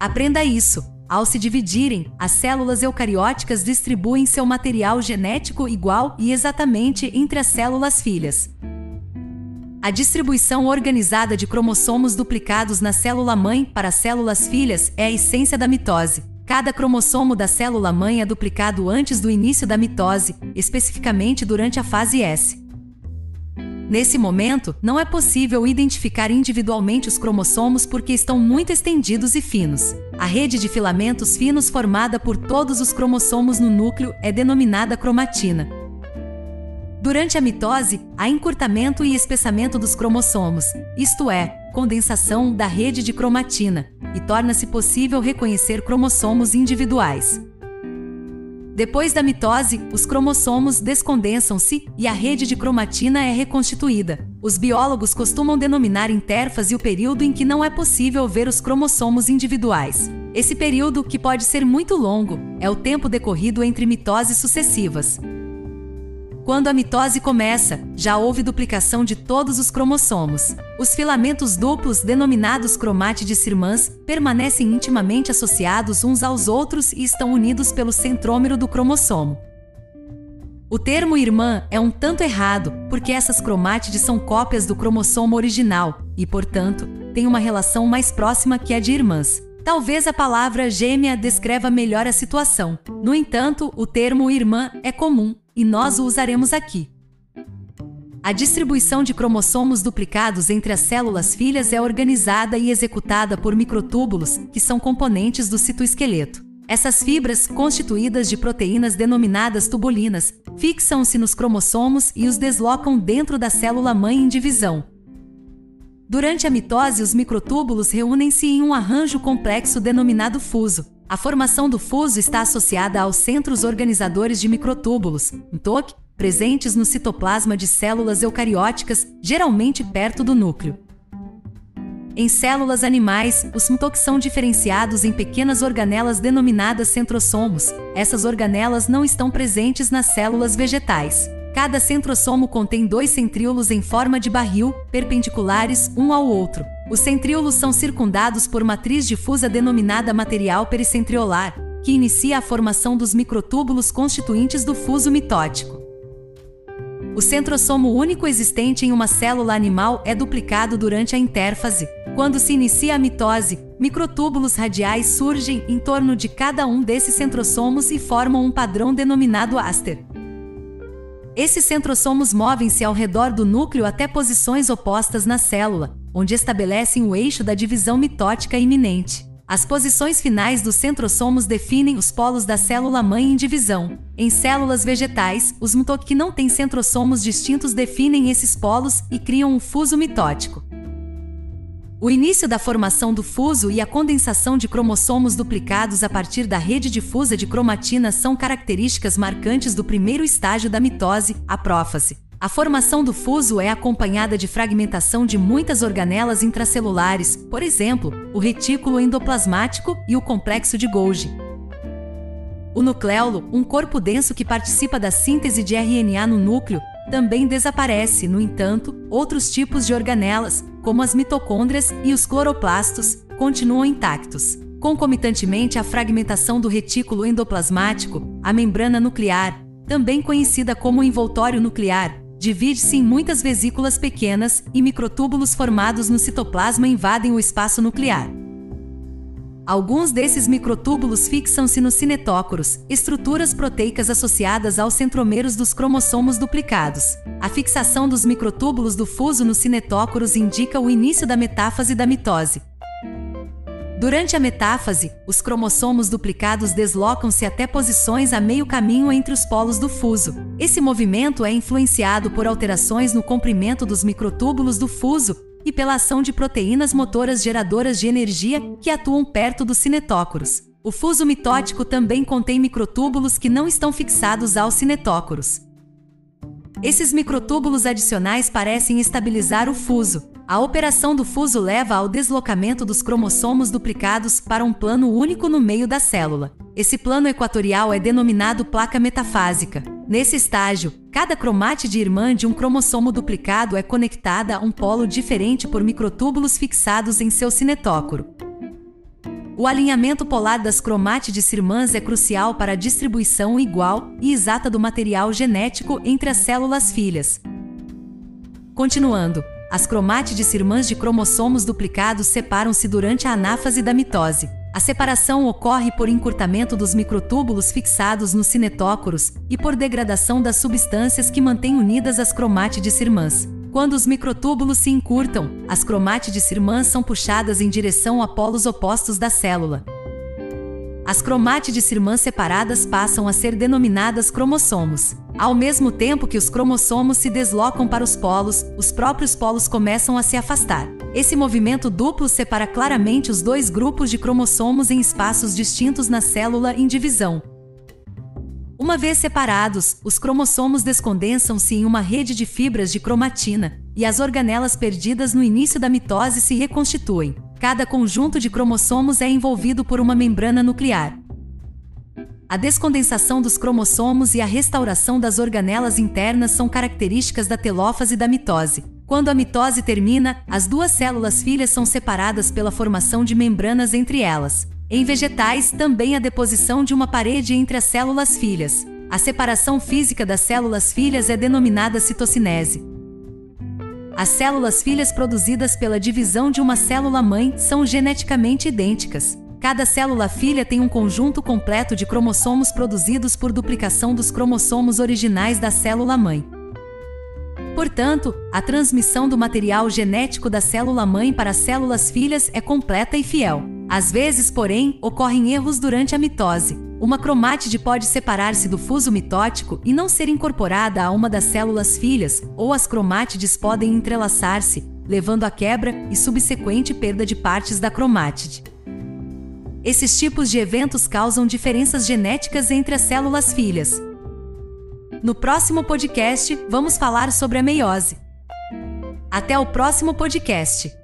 Aprenda isso. Ao se dividirem, as células eucarióticas distribuem seu material genético igual e exatamente entre as células filhas. A distribuição organizada de cromossomos duplicados na célula-mãe para células filhas é a essência da mitose. Cada cromossomo da célula-mãe é duplicado antes do início da mitose, especificamente durante a fase S. Nesse momento, não é possível identificar individualmente os cromossomos porque estão muito estendidos e finos. A rede de filamentos finos formada por todos os cromossomos no núcleo é denominada cromatina. Durante a mitose, há encurtamento e espessamento dos cromossomos, isto é, condensação da rede de cromatina, e torna-se possível reconhecer cromossomos individuais. Depois da mitose, os cromossomos descondensam-se e a rede de cromatina é reconstituída. Os biólogos costumam denominar intérfase o período em que não é possível ver os cromossomos individuais. Esse período, que pode ser muito longo, é o tempo decorrido entre mitoses sucessivas. Quando a mitose começa, já houve duplicação de todos os cromossomos. Os filamentos duplos, denominados cromátides irmãs, permanecem intimamente associados uns aos outros e estão unidos pelo centrômero do cromossomo. O termo irmã é um tanto errado, porque essas cromátides são cópias do cromossomo original e, portanto, têm uma relação mais próxima que a de irmãs. Talvez a palavra gêmea descreva melhor a situação. No entanto, o termo irmã é comum e nós o usaremos aqui. A distribuição de cromossomos duplicados entre as células filhas é organizada e executada por microtúbulos, que são componentes do citoesqueleto. Essas fibras, constituídas de proteínas denominadas tubulinas, fixam-se nos cromossomos e os deslocam dentro da célula-mãe em divisão. Durante a mitose, os microtúbulos reúnem-se em um arranjo complexo denominado fuso. A formação do fuso está associada aos centros organizadores de microtúbulos, (MTOC), presentes no citoplasma de células eucarióticas, geralmente perto do núcleo. Em células animais, os MTOC são diferenciados em pequenas organelas denominadas centrosomos. Essas organelas não estão presentes nas células vegetais. Cada centrosomo contém dois centríolos em forma de barril, perpendiculares um ao outro. Os centríolos são circundados por matriz difusa denominada material pericentriolar, que inicia a formação dos microtúbulos constituintes do fuso mitótico. O centrosomo único existente em uma célula animal é duplicado durante a intérfase. Quando se inicia a mitose, microtúbulos radiais surgem em torno de cada um desses centrosomos e formam um padrão denominado áster. Esses centrosomos movem-se ao redor do núcleo até posições opostas na célula, onde estabelecem o eixo da divisão mitótica iminente. As posições finais dos centrosomos definem os polos da célula-mãe em divisão. Em células vegetais, os mitoc que não têm centrosomos distintos definem esses polos e criam um fuso mitótico. O início da formação do fuso e a condensação de cromossomos duplicados a partir da rede difusa de cromatina são características marcantes do primeiro estágio da mitose, a prófase. A formação do fuso é acompanhada de fragmentação de muitas organelas intracelulares, por exemplo, o retículo endoplasmático e o complexo de Golgi. O nucleolo, um corpo denso que participa da síntese de RNA no núcleo, também desaparece, no entanto, outros tipos de organelas, como as mitocôndrias e os cloroplastos, continuam intactos. Concomitantemente à fragmentação do retículo endoplasmático, a membrana nuclear, também conhecida como envoltório nuclear, divide-se em muitas vesículas pequenas e microtúbulos formados no citoplasma invadem o espaço nuclear. Alguns desses microtúbulos fixam-se nos cinetócoros, estruturas proteicas associadas aos centromeros dos cromossomos duplicados. A fixação dos microtúbulos do fuso nos cinetócoros indica o início da metáfase da mitose. Durante a metáfase, os cromossomos duplicados deslocam-se até posições a meio caminho entre os polos do fuso. Esse movimento é influenciado por alterações no comprimento dos microtúbulos do fuso, e pela ação de proteínas motoras geradoras de energia que atuam perto dos cinetócoros. O fuso mitótico também contém microtúbulos que não estão fixados aos cinetócoros. Esses microtúbulos adicionais parecem estabilizar o fuso. A operação do fuso leva ao deslocamento dos cromossomos duplicados para um plano único no meio da célula. Esse plano equatorial é denominado placa metafásica. Nesse estágio, cada cromátide irmã de um cromossomo duplicado é conectada a um polo diferente por microtúbulos fixados em seu cinetócoro. O alinhamento polar das cromátides irmãs é crucial para a distribuição igual e exata do material genético entre as células filhas. Continuando, as cromátides irmãs de cromossomos duplicados separam-se durante a anáfase da mitose. A separação ocorre por encurtamento dos microtúbulos fixados nos cinetócoros e por degradação das substâncias que mantêm unidas as cromátides irmãs. Quando os microtúbulos se encurtam, as cromátides irmãs são puxadas em direção a polos opostos da célula. As cromátides irmãs separadas passam a ser denominadas cromossomos. Ao mesmo tempo que os cromossomos se deslocam para os polos, os próprios polos começam a se afastar. Esse movimento duplo separa claramente os dois grupos de cromossomos em espaços distintos na célula em divisão. Uma vez separados, os cromossomos descondensam-se em uma rede de fibras de cromatina, e as organelas perdidas no início da mitose se reconstituem. Cada conjunto de cromossomos é envolvido por uma membrana nuclear. A descondensação dos cromossomos e a restauração das organelas internas são características da telófase da mitose. Quando a mitose termina, as duas células filhas são separadas pela formação de membranas entre elas. Em vegetais, também a deposição de uma parede entre as células filhas. A separação física das células filhas é denominada citocinese. As células filhas produzidas pela divisão de uma célula mãe são geneticamente idênticas. Cada célula filha tem um conjunto completo de cromossomos produzidos por duplicação dos cromossomos originais da célula mãe. Portanto, a transmissão do material genético da célula mãe para as células filhas é completa e fiel. Às vezes, porém, ocorrem erros durante a mitose. Uma cromátide pode separar-se do fuso mitótico e não ser incorporada a uma das células filhas, ou as cromátides podem entrelaçar-se, levando à quebra e subsequente perda de partes da cromátide. Esses tipos de eventos causam diferenças genéticas entre as células filhas. No próximo podcast, vamos falar sobre a meiose. Até o próximo podcast!